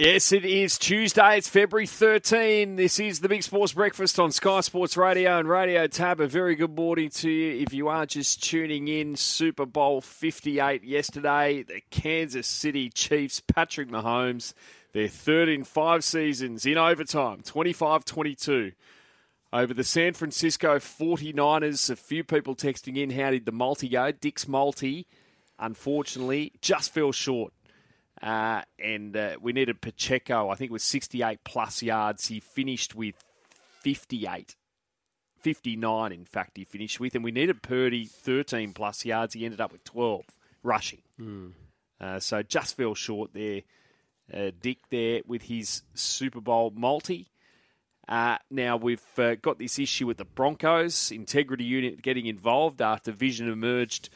Yes, it is Tuesday. It's February 13. This is the Big Sports Breakfast on Sky Sports Radio and Radio Tab. A very good morning to you. If you are just tuning in, Super Bowl 58 yesterday, the Kansas City Chiefs, Patrick Mahomes, their third in five seasons in overtime, 25 22. Over the San Francisco 49ers, a few people texting in, how did the multi go? Dick's multi, unfortunately, just fell short. Uh, and uh, we needed Pacheco. I think it was 68 plus yards. He finished with 58. 59, in fact, he finished with. And we needed Purdy 13 plus yards. He ended up with 12 rushing. Uh, so just fell short there. Uh, Dick there with his Super Bowl multi. Uh, now we've uh, got this issue with the Broncos integrity unit getting involved after vision emerged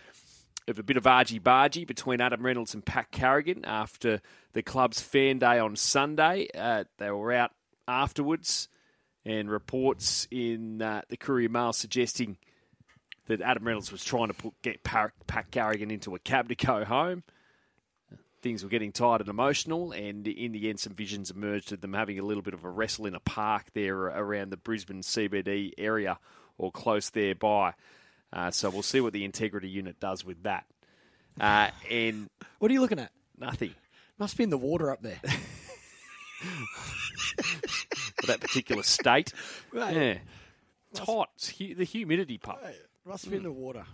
of a bit of argy bargy between Adam Reynolds and Pat Carrigan after the club's fan day on Sunday. Uh, they were out afterwards, and reports in uh, the Courier Mail suggesting that Adam Reynolds was trying to put, get Pat, Pat Carrigan into a cab to go home. Things were getting tight and emotional, and in the end, some visions emerged of them having a little bit of a wrestle in a park there around the Brisbane CBD area or close thereby. Uh, so we'll see what the integrity unit does with that. Uh, and What are you looking at? nothing Must be in the water up there. for that particular state. Yeah. It's hot. It's hu- the humidity pump. Must be in the water.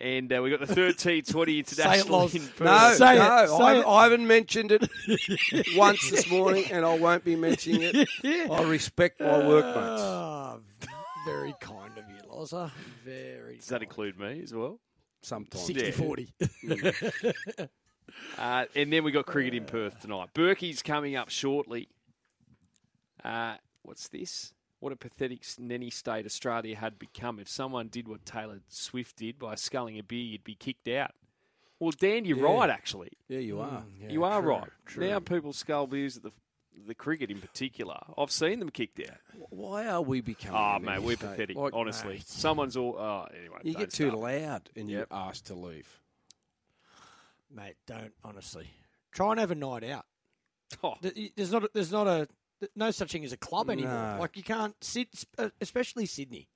And uh, we've got the third T20 Say it, International Loz. in Perth. No, Say it, no, say I, it. I haven't mentioned it once this morning, and I won't be mentioning it. I respect my workmates. Very kind of you, Loza. Very Does that include me as well? Sometimes, 60 Yeah. 40. Uh, and then we got cricket in Perth tonight. Berkey's coming up shortly. Uh, what's this? What a pathetic nanny state Australia had become. If someone did what Taylor Swift did by sculling a beer, you'd be kicked out. Well, Dan, you're Yeah. right, actually. Yeah, you are. you are true, right. true. Now people scull beers at the the cricket in particular. I've seen them kicked out. Why are we becoming? Oh, a mate, we're state? pathetic, Like, honestly. mate. Someone's all. Oh, anyway. You don't get too start. loud, and Yep. you're asked to leave. Mate, don't, honestly. Try and have a night out. Oh, There's not, a, there's not a, no such thing as a club anymore. No. Like, you can't sit, uh, especially Sydney.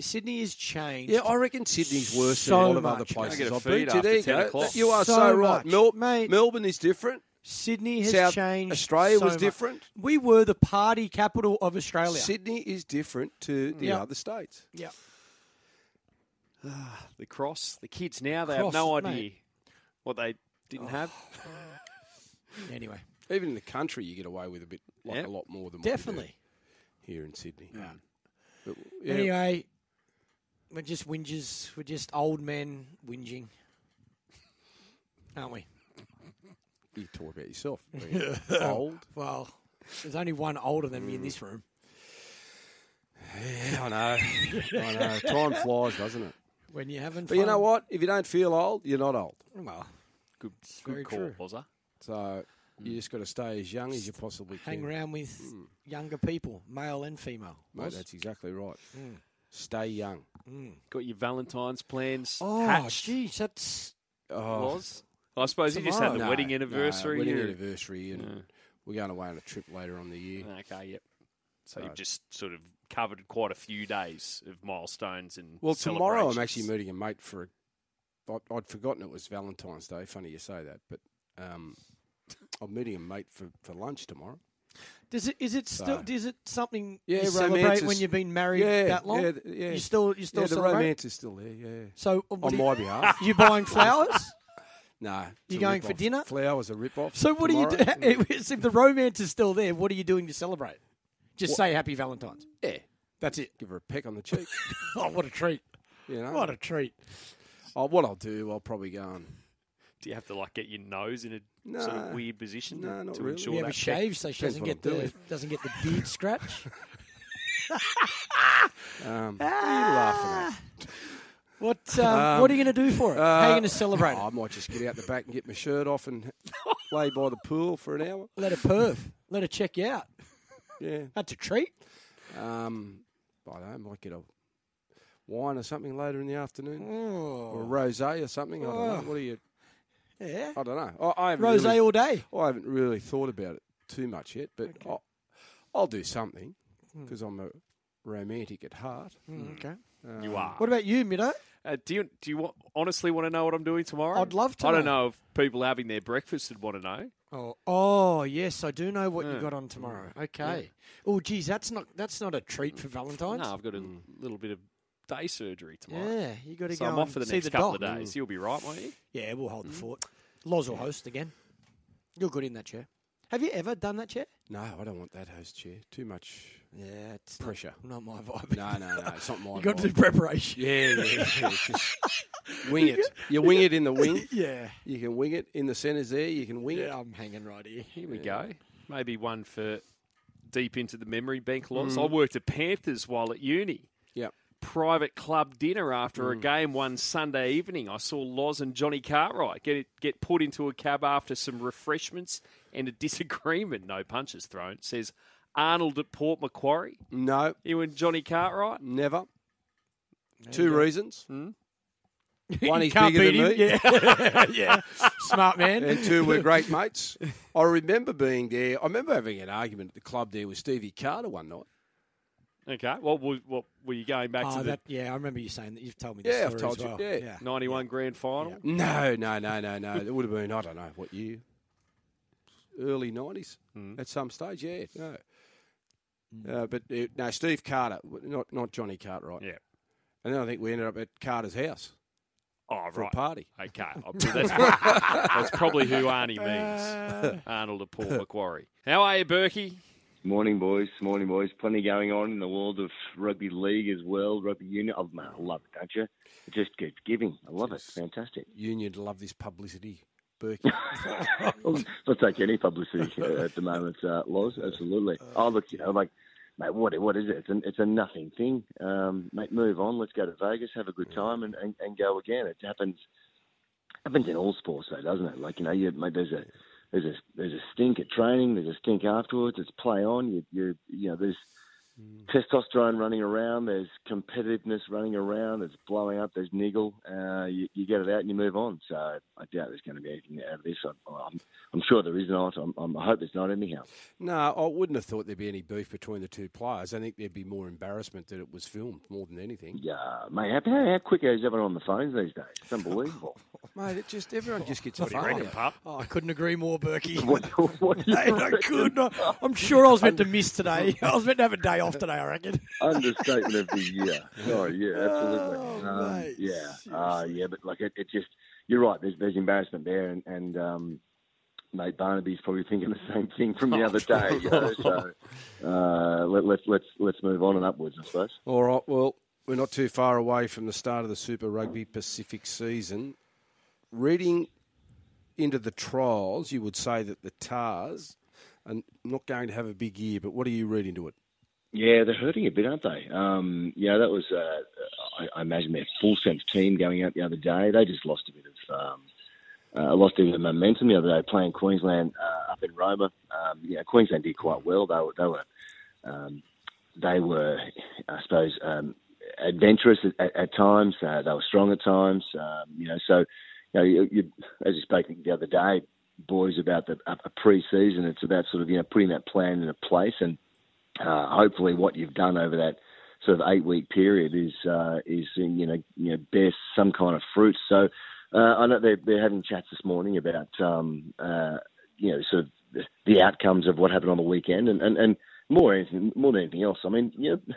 Sydney has changed. Yeah, I reckon Sydney's worse So than a lot of much. other places. Get a I've feed been to. after There you 10 go. o'clock. You are so, So right. Mel- Mate. Melbourne is different. Sydney has South changed. Australia so was much. different. We were the party capital of Australia. Sydney is different to the Yeah. other states. yeah. Ah, the cross. The kids now, they Cross, have no mate. idea what they didn't have. Anyway, Even in the country, you get away with a bit, like Yeah. a lot more than what definitely. here in Sydney. Yeah. But, yeah, Anyway, we're just whingers. We're just old men whinging, aren't we? You talk about yourself. Old. Well, there's only one older than me in this room. Yeah, I know. I know. Time flies, doesn't it? When you're having But you know what? If you don't feel old, you're not old. Well, Good, very good call, true. Loza. So you mm. just got to stay as young as you possibly can. hang around with mm. younger people, male and female. Mate, that's exactly right. Mm. Stay young. Got your Valentine's plans Oh, hatched, jeez, that's Oh, Loz? I suppose you just had the no, wedding no, anniversary. wedding here. anniversary, and we're going away on a trip later on the year. Okay, yep. So So- you've just sort of covered quite a few days of milestones and Well, tomorrow I'm actually meeting a mate for. A, I'd, I'd forgotten it was Valentine's Day. Funny you say that, but um, I'm meeting a mate for, for lunch tomorrow. Does it? Is it still? So- Is it something Yeah, you romance celebrate when you've been married yeah, that long? yeah, yeah. You still, you still yeah, the celebrate. romance is still there. Yeah, So, uh, on are my you, behalf. you buying flowers? No, You a going for rip-off. dinner? Flowers a rip off. So, what do you do? if the romance is still there, what are you doing to celebrate? Just say Happy Valentine's. Yeah, That's it. give her a peck on the cheek. Oh, what a treat! You know, What a treat! oh, what I'll do, I'll probably go and Do you have to like get your nose in a No. sort of weird position No, to, not to really. ensure You have that a shave so she doesn't get I'm the doing. doesn't get the beard scratch. um, what are you laughing at? What um, What are you going to do for it? How are you Uh, going to celebrate I it? might just get out the back and get my shirt off and lay by the pool for an hour. Let her perv. Let her check you out. Yeah. That's a treat. Um, I don't know, might get a wine or something later in the afternoon. Or a Oh, rosé or something. I don't Oh. know. What are you? yeah. I don't know. I, I Rose really, all day. I haven't really thought about it too much yet, but I'll, I'll do something because I'm a romantic at heart. Mm, okay. Um, you are. What about you, Middo? Uh, do you do you wa- honestly want to know what I'm doing tomorrow? I'd love to I don't know. know if people having their breakfast would want to know. Oh, oh yes, I do know what you Yeah. got on tomorrow. Hmm. Okay. Oh, geez, that's not that's not a treat mm. for Valentine's. No, I've got a little bit of day surgery tomorrow. Yeah, you got to So go. I'm off for the next the couple doc. of days. You'll be right, won't you? Yeah, we'll hold the fort. Loz will host again. You're good in that chair. Have you ever done that chair? No, I don't want that host chair. Too much Yeah, it's pressure. Not, my vibe. No, no, no. It's not my you got to do preparation. Yeah, yeah, yeah. Just wing it. You wing it in the wing. Yeah. You can wing it in the centres there. You can wing it. Yeah, I'm hanging right here. Here we go. Maybe one for deep into the memory bank Loz. Mm. I worked at Panthers while at uni. Yep. Private club dinner after Mm. a game one Sunday evening. I saw Loz and Johnny Cartwright get get put into a cab after some refreshments and a disagreement. No punches thrown. Says Arnold at Port Macquarie. No, You and Johnny Cartwright. never. Two reasons. Hmm? One, You he's can't bigger beat than him. me. Yeah. yeah. Smart man. and two were great mates. I remember being there. I remember having an argument at the club there with Stevie Carter one night. Okay. What, were- what were you going back Oh, to the that, yeah, I remember you saying that. You've told me this Yeah, I've story told as you, well. yeah. 91 grand final? No, no, no, no, no. It would have been I don't know what year, early nineties at some stage. Yeah, no. Uh, but uh, no, Steve Carter, not not Johnny Cartwright. Yeah. And then I think we ended up at Carter's house Oh, for right. a party. Okay, that's, that's probably who Arnie means. Arnold of Port Macquarie. How are you, Berkey? Morning, boys. Morning, boys. Plenty going on in the world of rugby league as well, rugby union. Oh, man, I love it, don't you? It just keeps giving. I love it. Fantastic. Union love this publicity, Berkey. Well, I'll take any publicity uh, at the moment, uh, Loz. Absolutely. Oh, look, you know, like, mate, what what is it? It's a, it's a nothing thing. Um, mate, move on. Let's go to Vegas, have a good time, and, and, and go again. It happens happens in all sports, though, doesn't it? Like, you know, you, mate, there's a there's a there's a stink at training. There's a stink afterwards. It's play on. You you you know, there's testosterone running around. There's competitiveness running around. There's blowing up. There's niggle. Uh, you, you get it out and you move on. So I doubt there's going to be anything out of this. I, I'm, I'm sure there is not. I'm, I'm, I hope there's not anyhow. no, I wouldn't have thought there'd be any beef between the two players. I think there'd be more embarrassment that it was filmed more than anything. Yeah, mate. How, how, how quick is everyone on the phones these days? It's unbelievable. Mate, it just everyone just gets a What do you phone. reckon, pup? Oh, I couldn't agree more, Berkey. what, what do you Mate, I could not. I'm sure I was meant to miss today. I was meant to have a day off today, I reckon. Understatement of the year. Sorry, yeah, absolutely. Oh, um, mate, yeah, uh, yeah, but like it, it just, you're right. There's there's embarrassment there, and and um, mate Barnaby's probably thinking the same thing from the other day. You know, so uh, let, let's let's let's move on and upwards, I suppose. All right. Well, we're not too far away from the start of the Super Rugby Pacific season. Reading into the trials, you would say that the Tahs are not going to have a big year. But what do you read into it? Yeah, they're hurting a bit, aren't they? Um, yeah, that was, uh, I, I imagine, their full strength team going out the other day. They just lost a bit of, um, uh, lost a bit of momentum the other day playing Queensland uh, up in Roma. Um, yeah, Queensland did quite well. They were, they were, um, they were, I suppose, um, adventurous at, at, times. Uh, they were strong at times. Um, you know, so you know, you, you, as you spoke the other day, boys, about the a, a pre-season. It's about sort of you know putting that plan into place and uh, hopefully what you've done over that sort of eight week period is uh, is you know you know bear some kind of fruit. So uh, I know they're, they're having chats this morning about um, uh, you know sort of the, outcomes of what happened on the weekend and, and, and more anything more than anything else. I mean you know,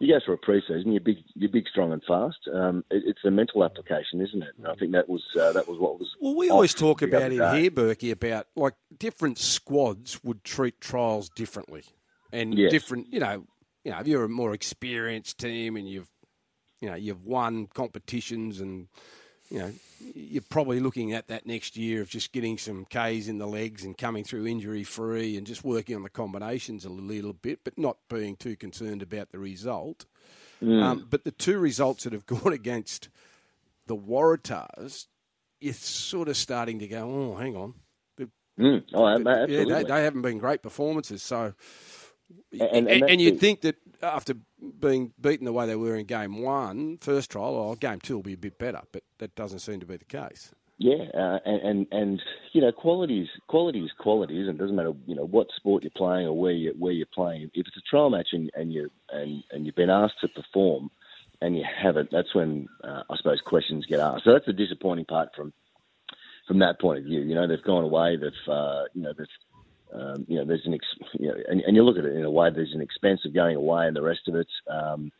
you go through a pre-season, you're big, you're big, strong, and fast. Um, it, it's a mental application, isn't it? And I think that was uh, that was what was. Well, we always talk about in here, Berkey, about like different squads would treat trials differently, and Yes. different. You know, you know, if you're a more experienced team and you've, you know, you've won competitions and. You know, you're probably looking at that next year of just getting some Ks in the legs and coming through injury free and just working on the combinations a little bit, but not being too concerned about the result. Um, but the two results that have gone against the Waratahs, you're sort of starting to go, oh, hang on. Mm. Oh, Yeah, they, they haven't been great performances. So, And- and, and you'd the- think that after being beaten the way they were in game one, first trial, or game two will be a bit better, but that doesn't seem to be the case. yeah, uh, and, and and you know, quality is quality is quality, isn't it? Doesn't matter you know what sport you're playing or where you where you're playing. If it's a trial match and, and you and and you've been asked to perform, and you haven't, that's when uh, I suppose questions get asked. So that's the disappointing part from from that point of view. You know, they've gone away. They've uh, you know they've um, you know, there's an, ex- you know, and, and you look at it in a way, there's an expense of going away and the rest of it. Um,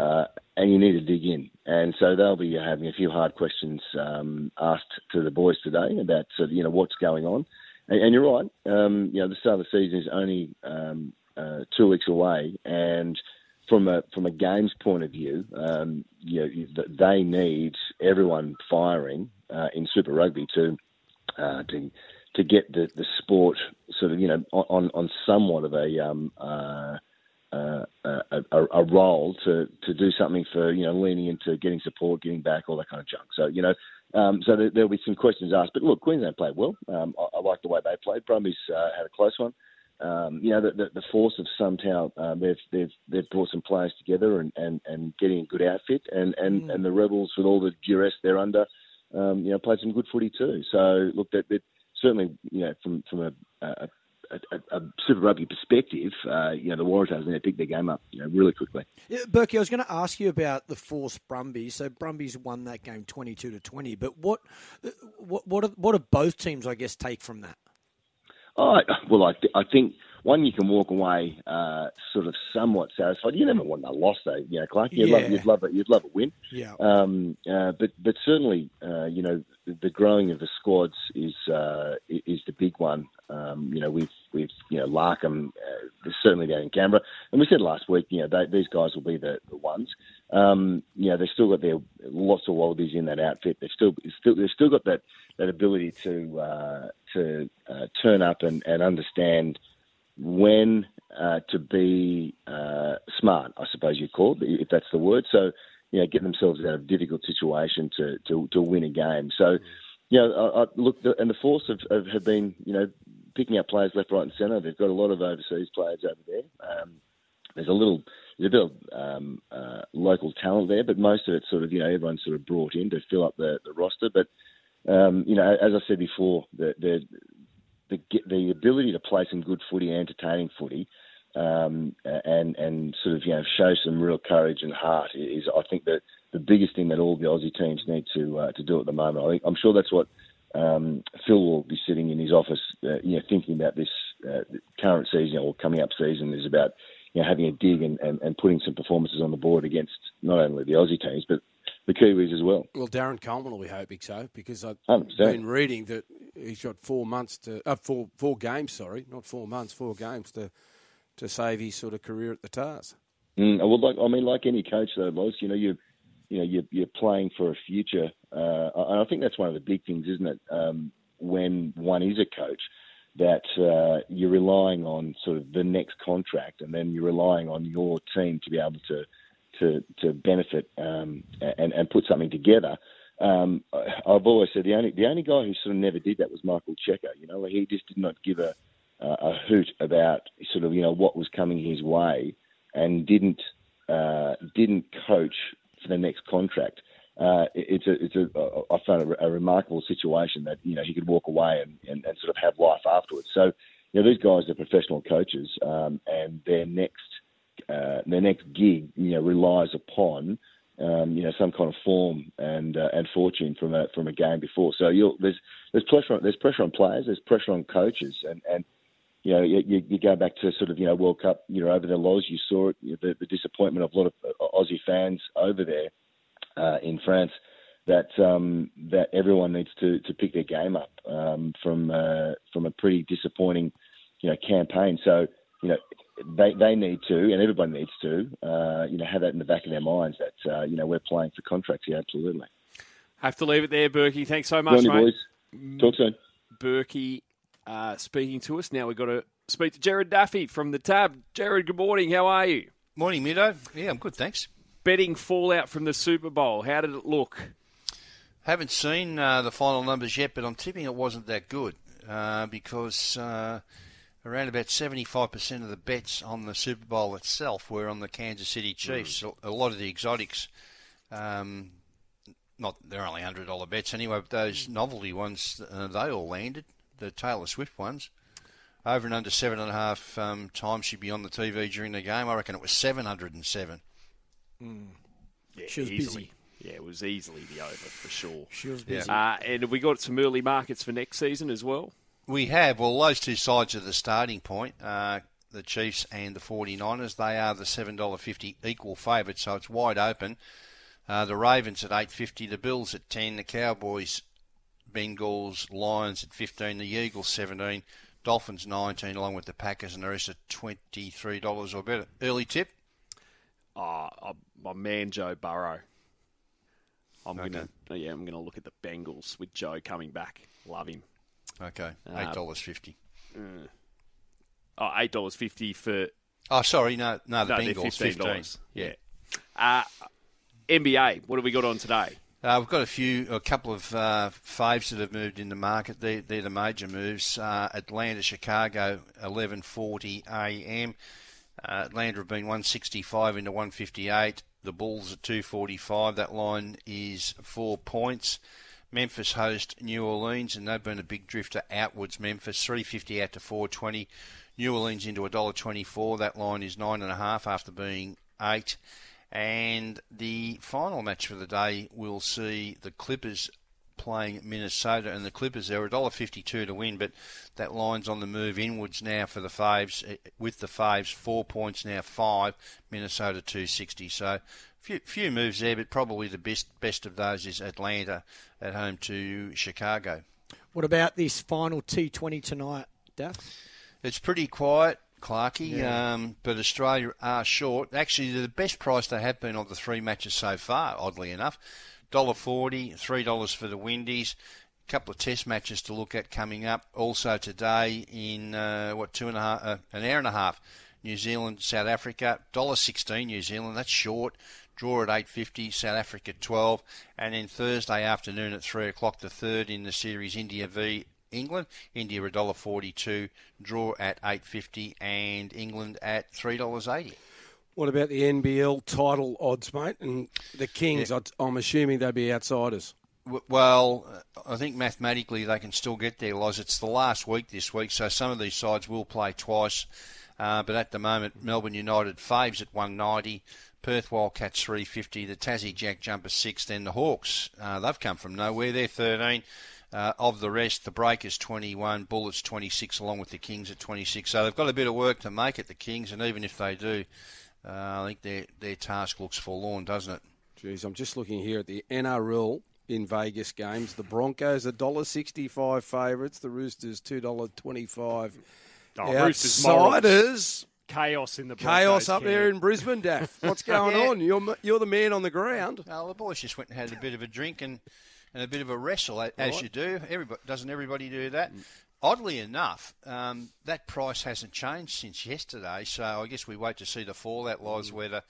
uh, and you need to dig in. And so they'll be having a few hard questions um, asked to the boys today about you know what's going on. And, and you're right. Um, you know the start of the season is only um, uh, two weeks away, and from a from a games point of view, um, you know they need everyone firing uh, in Super Rugby to uh, to to get the, the sport sort of you know on on somewhat of a um, uh, uh, a, a, role to, to do something for you know leaning into getting support, getting back, all that kind of junk. So you know, um, so there, will be some questions asked. But look, Queensland played well. Um, I, I like the way they played. Brumbies uh, had a close one. Um, you know, the, the, the force of Sumtown, um, they've, they've, they've brought some players together and, and, and getting a good outfit. And, and, mm. and the Rebels, with all the duress they're under, um, you know, played some good footy too. So, look, that, that certainly, you know, from, from a, a, a, a, Super Rugby perspective, uh, you know, the Waratahs need to pick their game up, you know, really quickly. Yeah, Berkey, I was going to ask you about the Force Brumbies. So Brumbies won that game twenty-two to twenty. But what, what, what, are, what do both teams, I guess, take from that? Oh, well, I, th- I think one you can walk away uh, sort of somewhat satisfied. You never want a loss, though. You know, Clark. You'd, yeah. love, you'd love it. You'd love a win. Yeah. Um, uh, but but certainly, uh, you know, the growing of the squads is uh, is the big one. Um, you know, we've we've you know Larkham uh, certainly down in Canberra, and we said last week, you know, they, these guys will be the, the ones. Um, you know, they've still got their lots of wallabies in that outfit. They've still still they've still got that that ability to uh, to uh, turn up and, and understand when uh, to be uh, smart, I suppose you call it, if that's the word. So, you know, get themselves out of a difficult situation to, to, to win a game. So, you know, I, I look, the, and the Force have, have, have, been, you know, picking up players left, right, and centre. They've got a lot of overseas players over there. Um, there's a little, there's a bit of um, uh, local talent there, but most of it's sort of, you know, everyone's sort of brought in to fill up the, the roster. But um, you know, as I said before, the, the the the ability to play some good footy, entertaining footy, um, and and sort of you know show some real courage and heart is I think that the biggest thing that all the Aussie teams need to uh, to do at the moment. I think I'm sure that's what um, Phil will be sitting in his office, uh, you know, thinking about this uh, current season or coming up season is about you know having a dig and, and, and putting some performances on the board against not only the Aussie teams but the Kiwis as well. Well, Darren Coleman will be hoping so because I've 100%. been reading that he's got four months to uh, four four games. Sorry, not four months, four games to to save his sort of career at the Tahs. Mm, well, like I mean, like any coach though, Loz, you know, you you know, you're, you're playing for a future, uh, and I think that's one of the big things, isn't it? Um, when one is a coach, that uh, you're relying on sort of the next contract, and then you're relying on your team to be able to to to benefit um, and and put something together. Um, I've always said the only the only guy who sort of never did that was Michael Cheika. You know, he just did not give a a hoot about sort of you know what was coming his way, and didn't uh, didn't coach for the next contract. Uh, it's a, it's a, I found a, a, remarkable situation that you know he could walk away and, and, and, sort of have life afterwards. So, you know, these guys are professional coaches, um, and their next uh, their next gig, you know, relies upon um, you know some kind of form and uh, and fortune from a from a game before. So there's there's pressure on, there's pressure on players, there's pressure on coaches, and and you know you, you go back to sort of you know World Cup, you know over the Loz, you saw it, you know, the, the disappointment of a lot of uh, Aussie fans over there uh, in France. That um, that everyone needs to, to pick their game up um, from uh, from a pretty disappointing you know campaign. So you know they they need to, and everybody needs to, uh, you know, have that in the back of their minds that uh, you know we're playing for contracts here. Absolutely. Have to leave it there, Berkey. Thanks so much, mate. Boys. Talk soon. Berkey uh, speaking to us now. We've got to speak to Gerard Daffy from the Tab. Gerard, good morning. How are you? Morning, Mido. Yeah, I'm good, thanks. Betting fallout from the Super Bowl. How did it look? Haven't seen uh, the final numbers yet, but I'm tipping it wasn't that good uh, because uh, around about 75% of the bets on the Super Bowl itself were on the Kansas City Chiefs. Mm. A lot of the exotics um, not they're only hundred dollar bets anyway. But those novelty ones, uh, they all landed. The Taylor Swift ones, over and under seven and a half um, times she'd be on the TV during the game. I reckon it was seven hundred and seven. Yeah, She was easily. busy. Yeah, it was easily the over for sure. She was Yeah. busy. Uh, and have we got some early markets for next season as well? We have. Well, those two sides are the starting point. Uh, the Chiefs and the 49ers. They are the $7.50 equal favourites, so it's wide open. Uh, the Ravens at 8.50, the Bills at 10, the Cowboys, Bengals, Lions at 15, the Eagles 17, Dolphins 19, along with the Packers and the rest at $23 or better. Early tip? Oh, uh, my man Joe Burrow. I'm Okay. gonna yeah, I'm gonna look at the Bengals with Joe coming back. Love him. Okay, Uh, $8.50. Oh, eight dollars fifty for Oh, sorry, no, no, the no, Bengals, fifteen 15. dollars. Yeah. Uh, NBA. What have we got on today? Uh, we've got a few, a couple of uh, faves that have moved in the market. They're, they're the major moves. Uh, Atlanta, Chicago, 11:40 a.m. Uh, Atlanta have been 165 into 158. The Bulls at 245. That line is four points. Memphis host New Orleans, and they've been a big drifter outwards. Memphis 350 out to 420. New Orleans into $1.24. That line is nine and a half after being eight. And the final match for the day, we'll see the Clippers playing Minnesota, and the Clippers they're $1.52 to win, but that line's on the move inwards now for the Faves. eh, With the Faves, four points now, five. Minnesota 260. So few few moves there, but probably the best best of those is Atlanta at home to Chicago. What about this final T20 tonight, Daff? It's pretty quiet, Clarkey, um, but Australia are short. Actually, the best price they have been on the three matches so far, oddly enough. $1.40, $3 for the Windies. A couple of test matches to look at coming up. Also today in, uh, what, two and a half, uh, an hour and a half, New Zealand, South Africa. $1.16 New Zealand, that's short. Draw at 8.50, South Africa 12. And then Thursday afternoon at 3 o'clock, the third in the series, India v England. India $1.42, draw at 8.50, and England at $3.80. What about the NBL title odds, mate? And the Kings, I'd- I'm assuming they'd be outsiders. Well, uh, I think mathematically they can still get there, Loz. It's the last week this week, so some of these sides will play twice. Uh, but at the moment, Melbourne United faves at 190, Perth Wildcats 350, the Tassie Jack Jumper 6, then the Hawks. Uh, they've come from nowhere. They're 13. Uh, of the rest, the Breakers 21, Bullets 26, along with the Kings at 26. So they've got a bit of work to make at the Kings, and even if they do, Uh, I think their their task looks forlorn, doesn't it? Jeez, I'm just looking here at the NRL in Vegas games. The Broncos are $1.65 favourites. The Roosters $2.25. Oh, Roosters morals. Outsiders. Chaos in the Chaos Broncos up there in Brisbane, Daff. What's going Yeah. on? You're, you're the man on the ground. Well, the boys just went and had a bit of a drink and, and a bit of a wrestle, a- as you do. Everybody doesn't everybody do that? Mm. Oddly enough, um, that price hasn't changed since yesterday. So I guess we wait to see the fallout lies whether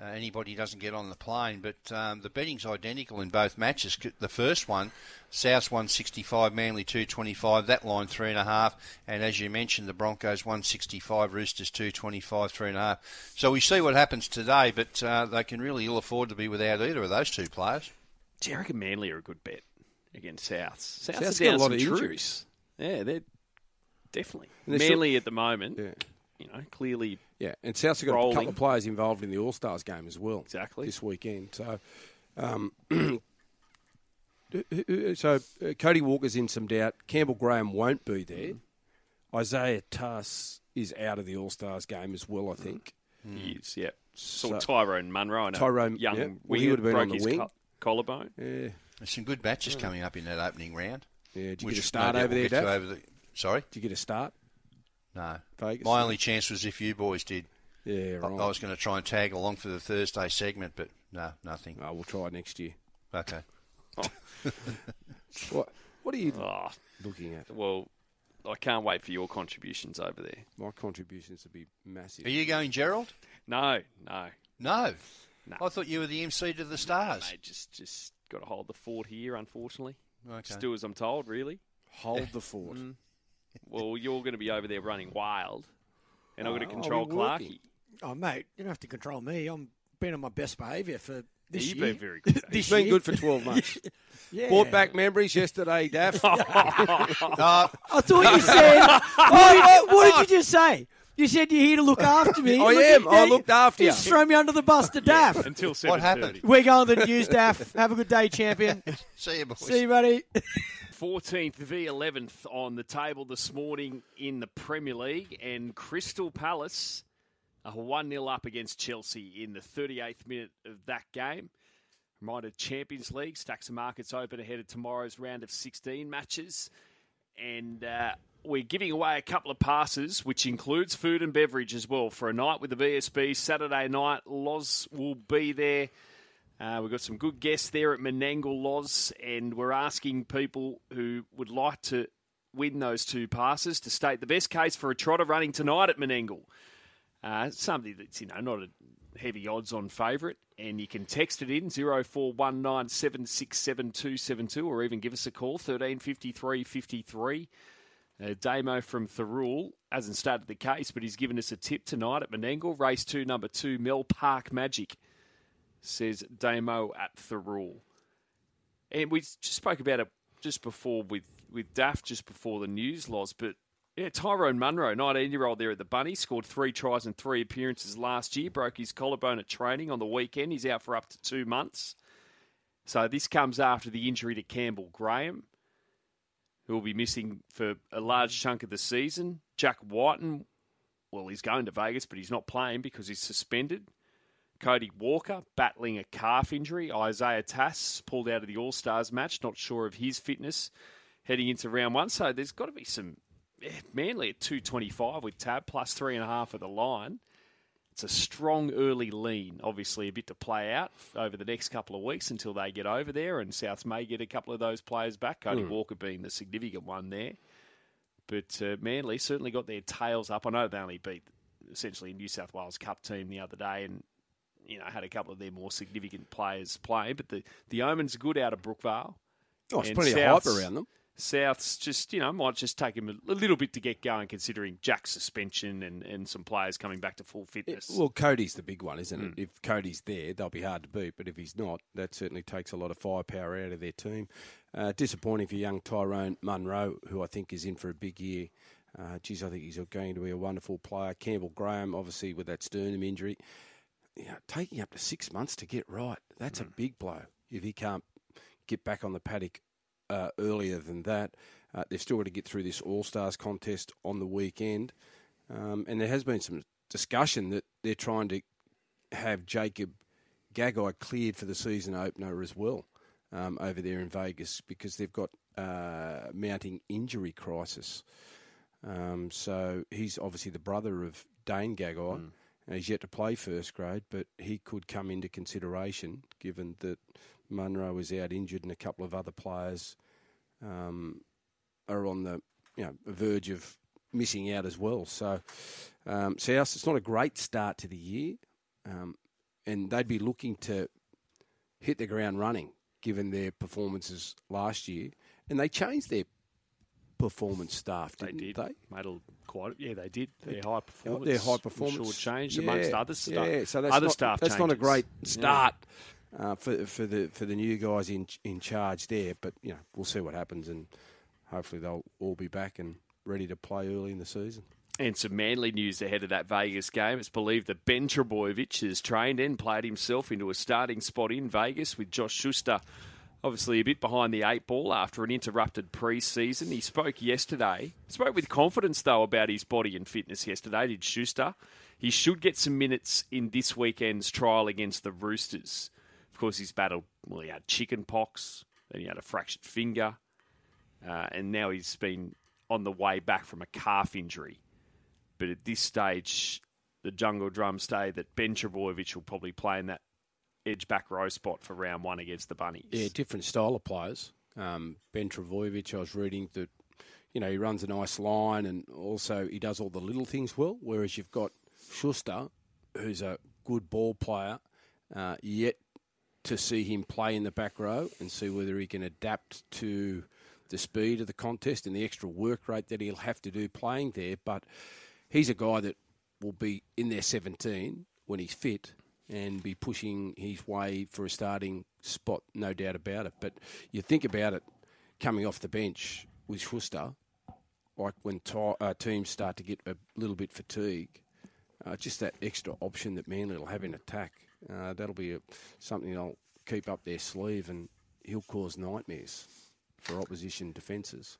uh, anybody doesn't get on the plane. But um, the betting's identical in both matches. The first one, South 165, Manly 225. That line three and a half. And as you mentioned, the Broncos 165, Roosters 225, three and a half. So we see what happens today. But uh, they can really ill afford to be without either of those two players. Do you reckon Manly are a good bet against South? South's South's are got a lot of troops. injuries. Yeah, they're definitely And they're Manly at the moment. Yeah. You know, clearly Yeah, and South's got a couple of players involved in the All Stars game as well. Exactly. this weekend. So, um, so uh, Cody Walker's in some doubt. Campbell Graham won't be there. Isaiah Tass is out of the All Stars game as well. I think. he is. Yeah, saw So- Tyrone Munro, I know, Tyrone, young yeah. Well, he would've been on the his wing. co- collarbone. Yeah, There's some good matches coming up in that opening round. Yeah. Did you which get a start no over we'll there, get Dave? over the- Sorry? Did you get a start? No. Vegas? My only chance was if you boys did. Yeah, I- right. I was going to try and tag along for the Thursday segment, but no, nothing. Oh, we'll try next year. Okay. Oh. What? What are you Oh, looking at? well, I can't wait for your contributions over there. My contributions would be massive. Are you going, Gerald? No, no, No. No. I thought you were the MC to the Stars. mate, just just got to hold the fort here. Unfortunately, Okay. just do as I'm told. Really. Hold the fort. Well, you're going to be over there running wild, and I'm going to control I'll be working. Clarky. Oh, mate, you don't have to control me. I'm been on my best behaviour for This year. You've year? been very good. This He's been year? good for 12 months. Yeah. Brought back memories yesterday, Daff. Uh, I thought you said. what, what did you just say? You said you're here to look after me. I Look am. at- I looked after you. Just throw me under the bus to Daff. Until 7.30. What happened? We're going to the news, Daff. Have a good day, champion. see you, boys. See you, buddy. 14th v 11th on the table this morning in the Premier League, and Crystal Palace are 1 0 up against Chelsea in the 38th minute of that game. Reminder Champions League, stacks of markets open ahead of tomorrow's round of 16 matches. And uh, we're giving away a couple of passes, which includes food and beverage as well, for a night with the BSB. Saturday night, Loz will be there. Uh, we've got some good guests there at Menangle Loz, and we're asking people who would like to win those two passes to state the best case for a trotter running tonight at Menangle. Uh, somebody that's you know not a heavy odds on favourite, and you can text it in zero four one nine seven six seven two seven two, or even give us a call thirteen fifty three fifty three. Uh, Damo from Thirroul hasn't started the case, but he's given us a tip tonight at Menangle. Race two, number two, Mel Park Magic says Damo at Thirroul. And we just spoke about it just before with, with Daff, just before the news Loz. But yeah, Tyrone Munro, 19 year old there at the Bunny, scored three tries and three appearances last year, broke his collarbone at training on the weekend. He's out for up to two months. So this comes after the injury to Campbell Graham, who will be missing for a large chunk of the season. Jack Wighton, well, he's going to Vegas, but he's not playing because he's suspended. Cody Walker battling a calf injury. Isaiah Tass pulled out of the All Stars match. Not sure of his fitness heading into round one. So there's got to be some. Yeah, Manly at 225 with Tab plus three and a half at the line. It's a strong early lean. Obviously, a bit to play out over the next couple of weeks until they get over there, and Souths may get a couple of those players back. Cody Walker being the significant one there. But uh, Manly certainly got their tails up. I know they only beat essentially a New South Wales Cup team the other day, and you know had a couple of their more significant players play. But the the omens good out of Brookvale. Oh, it's And plenty of hype around them. Souths just, you know, might just take him a, little bit to get going, considering Jack's suspension and, and some players coming back to full fitness. Well, Cody's the big one, isn't it? If Cody's there, they'll be hard to beat. But if he's not, that certainly takes a lot of firepower out of their team. Uh, disappointing for young Tyrone Munro, who I think is in for a big year. Uh, geez, I think he's going to be a wonderful player. Campbell Graham, obviously with that sternum injury, you know, taking up to six months to get right. That's a big blow if he can't get back on the paddock uh, earlier than that. Uh, they've still got to get through this All Stars contest on the weekend. Um, and there has been some discussion that they're trying to have Jacob Gagai cleared for the season opener as well um, over there in Vegas because they've got uh, mounting injury crisis. Um, so he's obviously the brother of Dane Gagai. And he's yet to play first grade, but he could come into consideration given that Munro is out injured and a couple of other players um, are on the you know verge of missing out as well. So um, South, it's not a great start to the year, um, and they'd be looking to hit the ground running given their performances last year, and they changed their performance staff, they didn't did. they? Made a, quite, yeah, they did. Their high performance. Their high performance Sure changed Yeah, amongst other stuff. Yeah, so that's other not, staff That's not a changes. great Yeah. Uh, for for the for the new guys in in charge there. But you know, we'll see what happens, and hopefully they'll all be back and ready to play early in the season. And some Manly news ahead of that Vegas game. It's believed that Ben Trbojevic has trained and played himself into a starting spot in Vegas with Josh Schuster obviously a bit behind the eight ball after an interrupted pre-season. He spoke yesterday. Spoke with confidence, though, about his body and fitness yesterday, did Schuster. He should get some minutes in this weekend's trial against the Roosters. Course, he's battled, well, he had chicken pox, then he had a fractured finger, uh, and now he's been on the way back from a calf injury. But at this stage, the jungle drums say that Ben Trbojevic will probably play in that edge back row spot for round one against the Bunnies. Yeah, different style of players. Um, ben Trbojevic, I was reading that, you know, he runs a nice line and also he does all the little things well, whereas you've got Schuster, who's a good ball player, uh, yet to see him play in the back row and see whether he can adapt to the speed of the contest and the extra work rate that he'll have to do playing there. But he's a guy that will be in their 17 when he's fit and be pushing his way for a starting spot, no doubt about it. But you think about it coming off the bench with Schuster, like when uh, teams start to get a little bit fatigued, uh, just that extra option that Manly will have in attack, uh, that'll be a, something they'll keep up their sleeve and he'll cause nightmares for opposition defences.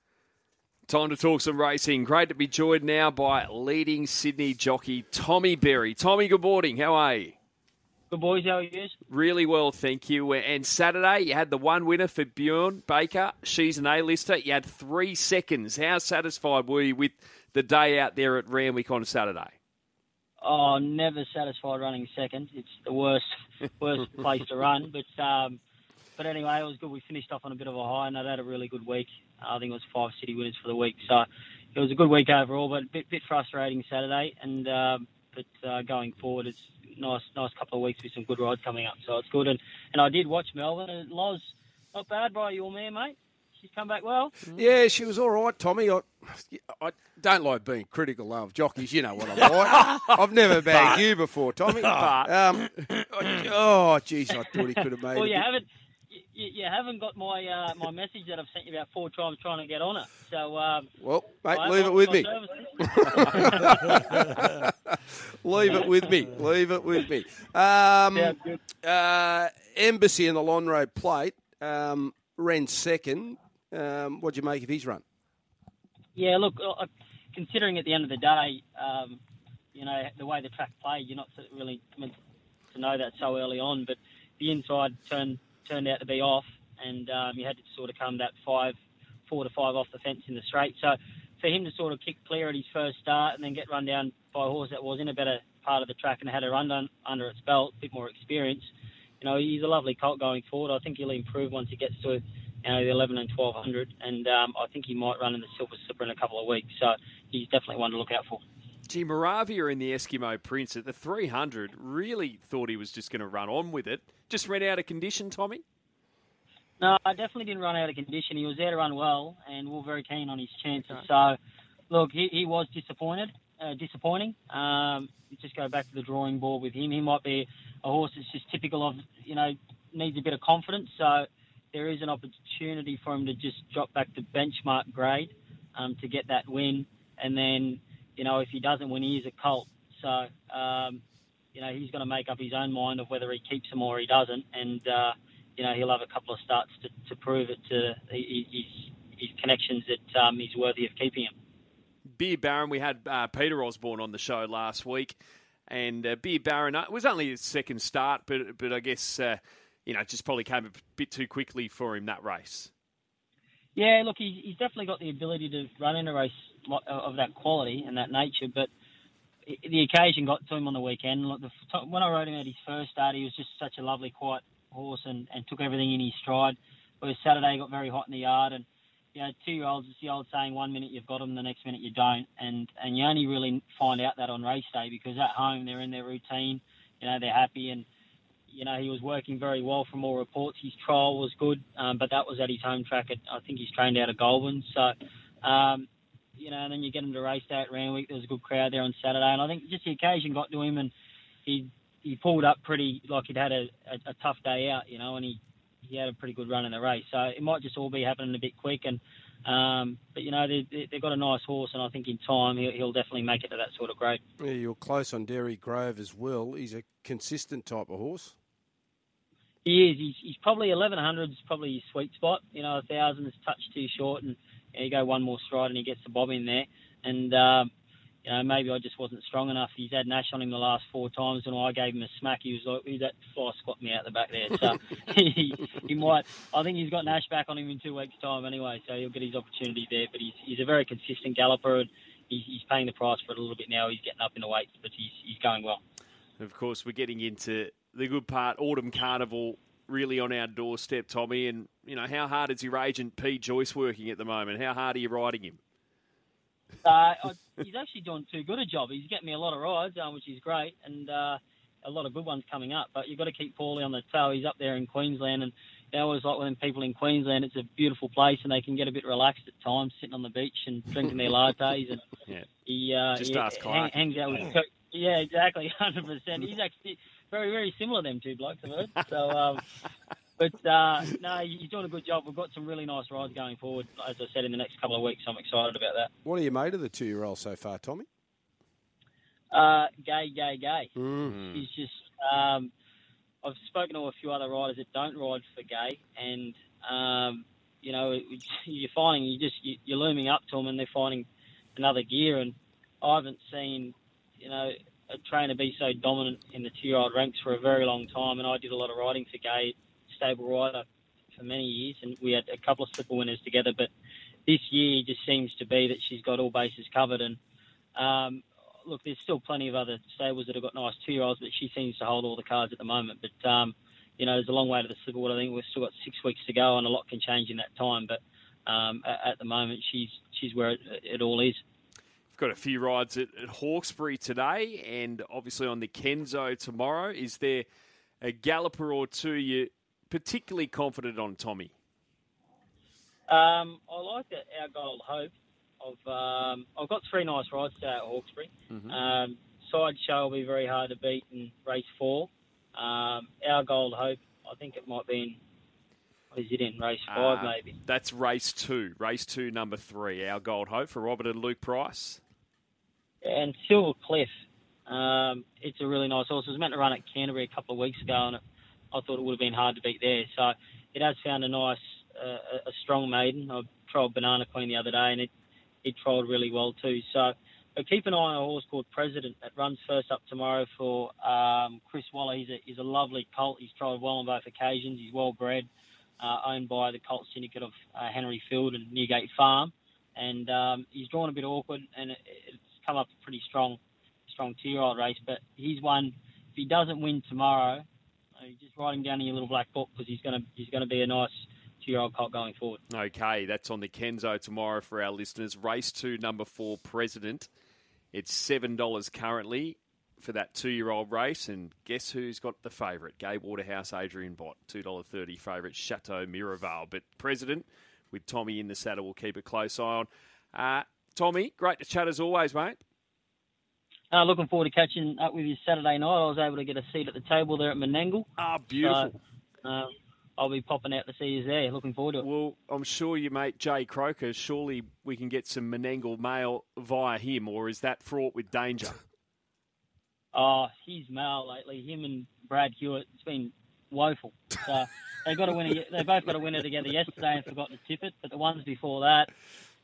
Time to talk some racing. Great to be joined now by leading Sydney jockey Tommy Berry. Tommy, good morning. How are you? Good boys, how are you? Really well, thank you. And Saturday, you had the one winner for Bjorn Baker. She's an A-lister. You had three seconds. How satisfied were you with the day out there at Randwick on Saturday? Oh, never satisfied running second. It's the worst, worst place to run. But um, but anyway, it was good. We finished off on a bit of a high, and I'd had a really good week. I think it was five city winners for the week, so it was a good week overall. But a bit, bit frustrating Saturday, and um, but uh, going forward, it's nice, nice couple of weeks with some good rides coming up. So it's good. And and I did watch Melbourne, and Loz, not bad by your man, mate. She's come back well. Yeah, she was all right, Tommy. I, I don't like being critical of jockeys. You know what I'm like. I've never bagged you before, Tommy. Um, oh, jeez, I thought he could have made. Well, you bit- haven't. You, you haven't got my uh, my message that I've sent you about four times trying to get on it. So um, Well, mate, leave it with me. Leave it with me. Leave it with me. Um, uh, Embassy in the Lonhro plate. Um, ran second. Um, what'd you make of his run? Yeah, look, uh, considering at the end of the day, um, you know, the way the track played, you're not really meant to know that so early on, but the inside turned turned out to be off, and um, you had to sort of come that five, four to five off the fence in the straight. So for him to sort of kick clear at his first start and then get run down by a horse that was in a better part of the track and had a run under its belt, a bit more experience, you know, he's a lovely colt going forward. I think he'll improve once he gets to you know, the 11 and 1200, and um, I think he might run in the Silver Slipper in a couple of weeks. So he's definitely one to look out for. Gee, Moravia in the Eskimo Prince at the 300 really thought he was just going to run on with it. Just ran out of condition, Tommy. No, I definitely didn't run out of condition. He was there to run well, and we are very keen on his chances. So, look, he, he was disappointed, uh, disappointing. Um, just go back to the drawing board with him. He might be a horse that's just typical of, you know, needs a bit of confidence. So there is an opportunity for him to just drop back to benchmark grade um, to get that win. And then, you know, if he doesn't win, he is a colt. So, um, you know, he's going to make up his own mind of whether he keeps him or he doesn't. And, uh, you know, he'll have a couple of starts to, to prove it to his, his connections that um, he's worthy of keeping him. Beer Baron, we had uh, Peter Osborne on the show last week, and uh, Beer Baron uh, it was only his second start, but but I guess uh, you know just probably came a bit too quickly for him that race. Yeah, look, he's, he's definitely got the ability to run in a race of that quality and that nature, but the occasion got to him on the weekend. Look, the, when I rode him at his first start, he was just such a lovely, quiet horse and, and took everything in his stride. Whereas Saturday got very hot in the yard, and you know, two year olds, it's the old saying, one minute you've got them, the next minute you don't, and and you only really find out that on race day because at home they're in their routine, you know, they're happy and. You know, he was working very well from all reports. His trial was good, um, but that was at his home track. At, I think he's trained out of Goulburn. So, um, you know, and then you get him to race at Randwick. There was a good crowd there on Saturday, and I think just the occasion got to him, and he he pulled up pretty like he'd had a, a, a tough day out, you know, and he he had a pretty good run in the race. So it might just all be happening a bit quick, and um, but you know they, they they've got a nice horse, and I think in time he'll, he'll definitely make it to that sort of grade. Yeah, you're close on Derry Grove as well. He's a consistent type of horse. He is. He's, he's probably 1100 is probably his sweet spot. You know, a thousand is touch too short, and know, you go one more stride and he gets the bob in there. And um, you know, maybe I just wasn't strong enough. He's had Nash on him the last four times, and I gave him a smack. He was like, "Who's that fly squat me out the back there?" So he, he might. I think he's got Nash back on him in two weeks' time anyway, so he'll get his opportunity there. But he's he's a very consistent galloper, and he's, he's paying the price for it a little bit now. He's getting up in the weights, but he's he's going well. Of course, we're getting into the good part, Autumn Carnival, really on our doorstep, Tommy. And you know, how hard is your agent P Joyce working at the moment? How hard are you riding him? Uh, I, he's actually doing too good a job. He's getting me a lot of rides, um, which is great, and uh, a lot of good ones coming up. But you've got to keep Paulie on the toe. He's up there in Queensland, and you know, always like when people in Queensland, it's a beautiful place, and they can get a bit relaxed at times, sitting on the beach and drinking their lattes. And Yeah. he, uh, Just he ask hang, hangs out with Yeah, exactly, hundred percent. He's actually very, very similar to them two blokes, I've heard. So, um, but uh, no, he's doing a good job. We've got some really nice rides going forward. As I said, in the next couple of weeks, I'm excited about that. What are you made of the two-year-old so far, Tommy? Uh, Gai, Gai, Gai. Mm. He's just. Um, I've spoken to a few other riders that don't ride for Gai, and um, you know, you're finding you just you're looming up to them, and they're finding another gear. And I haven't seen, you know, a trainer be so dominant in the two-year-old ranks for a very long time. And I did a lot of riding for Gai, stable rider, for many years, and we had a couple of slipper winners together. But this year just seems to be that she's got all bases covered. And um, look, there's still plenty of other stables that have got nice two-year-olds, but she seems to hold all the cards at the moment. But um, you know, there's a long way to the Slipperwood. I think we've still got six weeks to go, and a lot can change in that time. But um, at, at, the moment, she's she's where it, it all is. Got a few rides at, at, Hawkesbury today, and obviously on the Kenzo tomorrow. Is there a galloper or two you're particularly confident on, Tommy? Um, I like our Gold Hope. I've um, I've got three nice rides today at Hawkesbury. Mm-hmm. Um, side show will be very hard to beat in race four. Um, our Gold Hope, I think it might be in. Is it in race five, uh, maybe? That's race two. Race two, number three. Our Gold Hope for Robert and Luke Price. And Silver Cliff. Um, it's a really nice horse. It was meant to run at Canterbury a couple of weeks ago, and it, I thought it would have been hard to beat there. So it has found a nice, uh, a strong maiden. I trialled Banana Queen the other day, and it it trialled really well too. So but keep an eye on a horse called President that runs first up tomorrow for um, Chris Waller. He's a, he's a lovely colt. He's tried well on both occasions. He's well bred, uh, owned by the Colt Syndicate of uh, Henry Field and Newgate Farm. And um, he's drawn a bit awkward, and it, it's come up a pretty strong, strong two-year-old race. But he's one. If he doesn't win tomorrow, uh, just write him down in your little black book because he's going to he's going to be a nice two-year-old colt going forward. Okay, that's on the Kenzo tomorrow for our listeners. Race two, number four, President. It's seven dollars currently for that two-year-old race, and guess who's got the favourite? Gai Waterhouse, Adrian Bott, two dollar thirty favourite, Chateau Miraval. But President, with Tommy in the saddle, we'll keep a close eye on. Uh, Tommy, great to chat as always, mate. Uh, looking forward to catching up with you Saturday night. I was able to get a seat at the table there at Menangle. Ah, beautiful. So, uh, I'll be popping out to see you there. Looking forward to it. Well, I'm sure you mate Jay Croker. Surely we can get some Menangle mail via him, or is that fraught with danger? oh, his mail lately. Him and Brad Hewitt. It's been woeful. So they got. A, they both got a winner together yesterday and forgot to tip it. But the ones before that,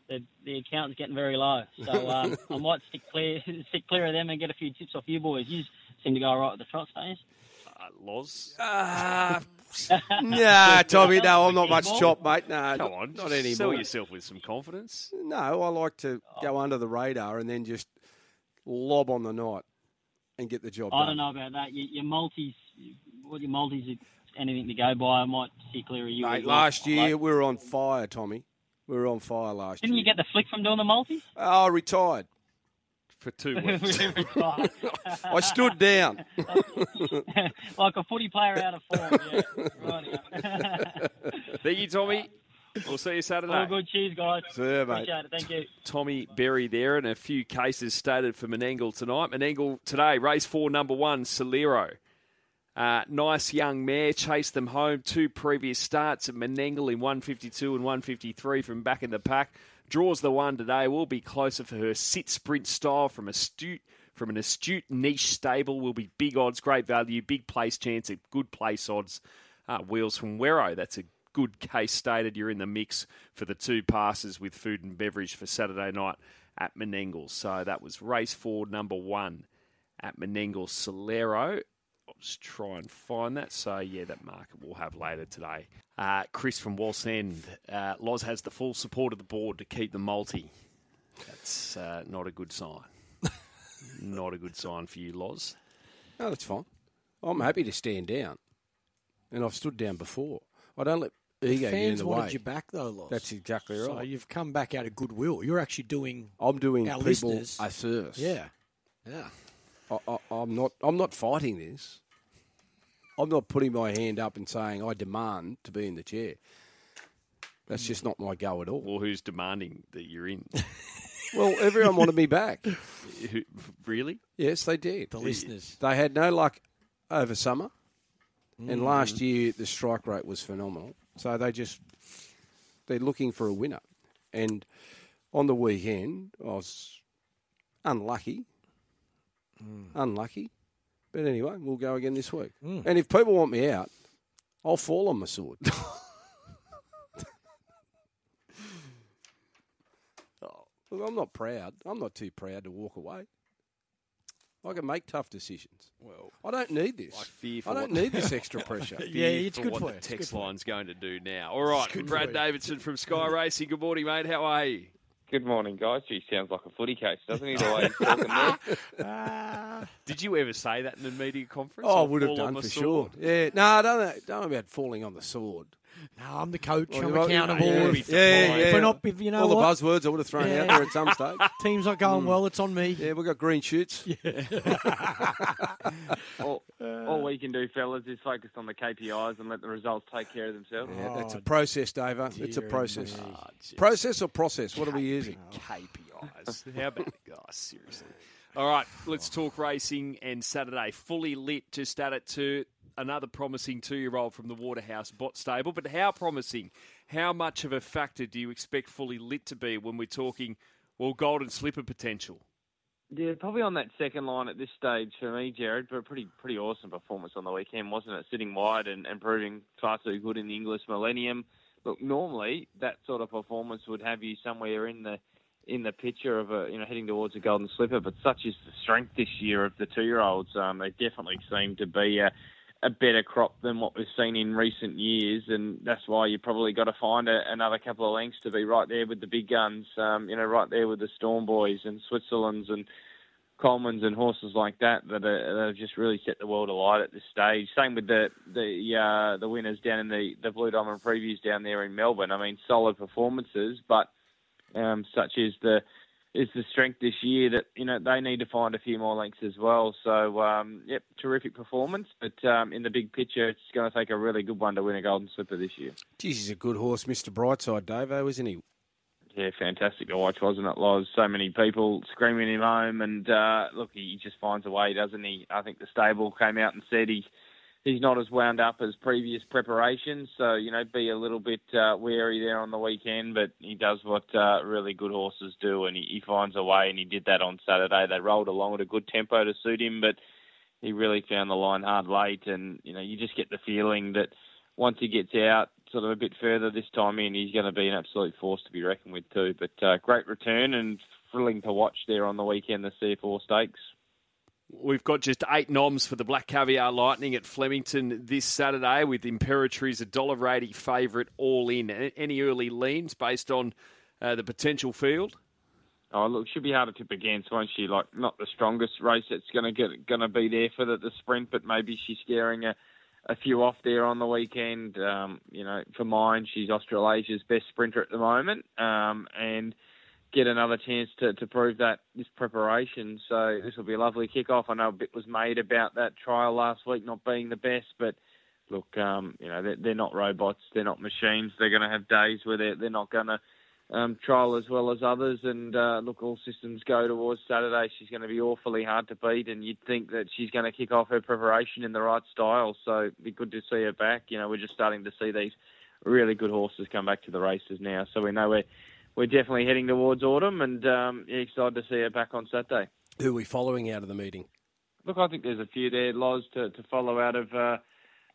the, the account's getting very low. So um, I might stick clear, stick clear of them and get a few tips off you boys. You seem to go right with the trot stays. Uh, Loz? Uh, nah, Tommy, no, I'm not much chop, mate. No, Come on, not anymore. Sell yourself with some confidence. No, I like to go under the radar and then just lob on the night and get the job done. I done. don't know about that. Your, your multis, what your multis, anything to go by. I might see clear of you. Mate, last year Like, we were on fire, Tommy. We were on fire last didn't year. you get the flick from doing the multi? Oh, retired. For two weeks. I stood down. like a footy player out of form. Yeah, right. Thank you, Tommy. We'll see you Saturday. All good. Cheers, guys. See ya, mate. Appreciate it. Thank you. Tommy Berry there, and a few cases stated for Menangle tonight. Menangle today, race four, number one, Solero. Uh, nice young mare, chased them home. Two previous starts at Menangle in 152 and 153 from back in the pack. Draws the one today. Will be closer for her sit sprint style from astute from an astute niche stable. Will be big odds, great value, big place chance at good place odds. Uh, wheels from Werrow. That's a good case stated. You're in the mix for the two passes with food and beverage for Saturday night at Menangle. So that was race four, number one at Menangle Solero. I'll just try and find that. So, yeah, that market we'll have later today. Uh, Chris from Walsh End. Uh, Loz has the full support of the board to keep the multi. That's uh, not a good sign. not a good sign for you, Loz. No, that's fine. I'm happy to stand down, and I've stood down before. I don't let ego get in Fans the wanted you back though, Loz. That's exactly right. So you've come back out of goodwill. You're actually doing. I'm doing Our people listeners- a service. Yeah, yeah. I, I, I'm not. I'm not fighting this. I'm not putting my hand up and saying I demand to be in the chair. That's just not my go at all. Well, who's demanding that you're in? Well, everyone wanted me back. really? Yes, they did. The listeners. They had no luck over summer, Mm. and last year the strike rate was phenomenal. So they just they're looking for a winner, and on the weekend I was unlucky, Mm. unlucky. But anyway, we'll go again this week. Hmm. And if people want me out, I'll fall on my sword. Oh, look, I'm not proud. I'm not too proud to walk away. I can make tough decisions. Well, I don't need this. I fear for I don't what- need this extra pressure. Yeah, it's for good what for the you. It's text good for you. line's going to do now. All right, Brad. Davidson from Sky Racing. Good morning, mate. How are you? Good morning, guys. He sounds like a footy coach, doesn't he? The way he's talking there. Did you ever say that in a media conference? Oh, I would have done for sword? sure. Yeah, no, I don't know, don't know about falling on the sword. No, I'm the coach. Well, I'm you accountable. Yeah, if, yeah, if yeah. we're not, if you know All the buzzwords I would have thrown Yeah. out there at some stage. team's not going well, it's on me. Yeah, we've got green shoots. All, all we can do, fellas, is focus on the KPIs and let the results take care of themselves. Yeah, that's a Oh, process, Davo. It's a process. me. Ah, Process or process? What are we using? KPIs. How about guys? Seriously. All right, let's talk racing and Saturday. Fully lit, just added to another promising two-year-old from the Waterhouse Bott Stable. But how promising? How much of a factor do you expect fully lit to be when we're talking, well, golden slipper potential? Yeah, probably on that second line at this stage for me, Gerard, but a pretty pretty awesome performance on the weekend, wasn't it? Sitting wide and, and proving far too good in the Inglis Millennium. Look, normally that sort of performance would have you somewhere in the in the picture of a you know heading towards a golden slipper, but such is the strength this year of the two year olds. Um, they definitely seem to be a, a better crop than what we've seen in recent years, and that's why you probably got to find a, another couple of lengths to be right there with the big guns. Um, you know, right there with the Storm Boys and Switzerland's and Coleman's and horses like that that, are, that have just really set the world alight at this stage. Same with the the uh, the winners down in the, the Blue Diamond previews down there in Melbourne. I mean, solid performances, but um, such is the is the strength this year that you know they need to find a few more lengths as well. So um, yep, terrific performance, but um, in the big picture, it's going to take a really good one to win a Golden Slipper this year. Geez, he's a good horse, Mr. Brightside, Davo, isn't he? Yeah, fantastic to watch, wasn't it, Loz? So many people screaming him home, and uh, look, he just finds a way, doesn't he? I think the stable came out and said he he's not as wound up as previous preparations, so you know, be a little bit uh, wary there on the weekend. But he does what uh, really good horses do, and he, he finds a way, and he did that on Saturday. They rolled along at a good tempo to suit him, but he really found the line hard late, and you know, you just get the feeling that once he gets out sort of a bit further this time in, he's going to be an absolute force to be reckoned with too. But uh, great return and thrilling to watch there on the weekend, the CF Orr Stakes. We've got just eight noms for the Black Caviar Lightning at Flemington this Saturday with Imperatrice a dollar eighty favourite all in. Any early leans based on uh, the potential field? Oh, look, she'll be hard to tip against, won't she? Like, not the strongest race that's going to get going to be there for the, the sprint, but maybe she's scaring a, a few off there on the weekend. Um, you know, for mine, she's Australasia's best sprinter at the moment, um, and get another chance to, to prove that this preparation. So this will be a lovely kick-off. I know a bit was made about that trial last week not being the best, but look, um, you know, they're, they're not robots, they're not machines. They're going to have days where they're, they're not going to um, trial as well as others. And uh, look, all systems go towards Saturday. She's going to be awfully hard to beat, and you'd think that she's going to kick off her preparation in the right style. So it'd be good to see her back. You know, we're just starting to see these really good horses come back to the races now. So we know we're we're definitely heading towards autumn, and um, yeah, excited to see her back on Saturday. Who are we following out of the meeting? Look, I think there's a few there, Loz, to, to follow out of uh,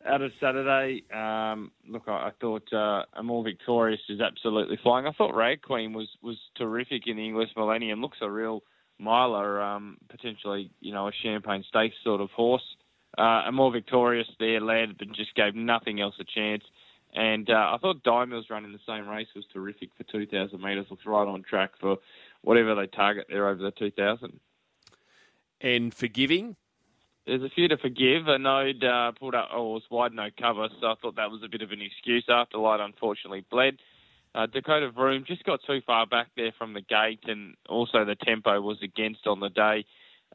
out of Saturday. Um, look, I, I thought uh, a more victorious is absolutely flying. I thought Rag Queen was was terrific in the Inglis Millennium. Looks a real miler, um, potentially you know a Champagne Stakes sort of horse. Uh, a more victorious there led, but just gave nothing else a chance. And uh, I thought Diamond's run in the same race was terrific for 2,000 metres. Looks right on track for whatever they target there over the 2,000. And forgiving? There's a few to forgive. A node uh, pulled up, oh, it was wide no cover, so I thought that was a bit of an excuse after light unfortunately bled. Uh, Dakota Vroom just got too far back there from the gate, and also the tempo was against on the day.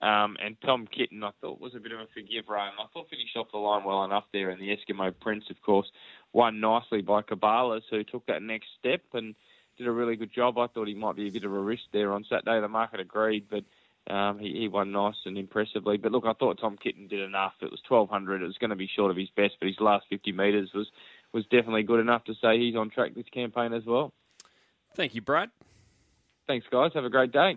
Um, and Tom Kitten, I thought, was a bit of a forgive run. I thought finished off the line well enough there, and the Eskimo Prince, of course, won nicely by Cabalas, who took that next step and did a really good job. I thought he might be a bit of a risk there on Saturday. The market agreed, but um, he, he won nice and impressively. But look, I thought Tom Kitten did enough. It was 1200. It was going to be short of his best, but his last 50 metres was was definitely good enough to say he's on track this campaign as well. Thank you, Brad. Thanks, guys. Have a great day.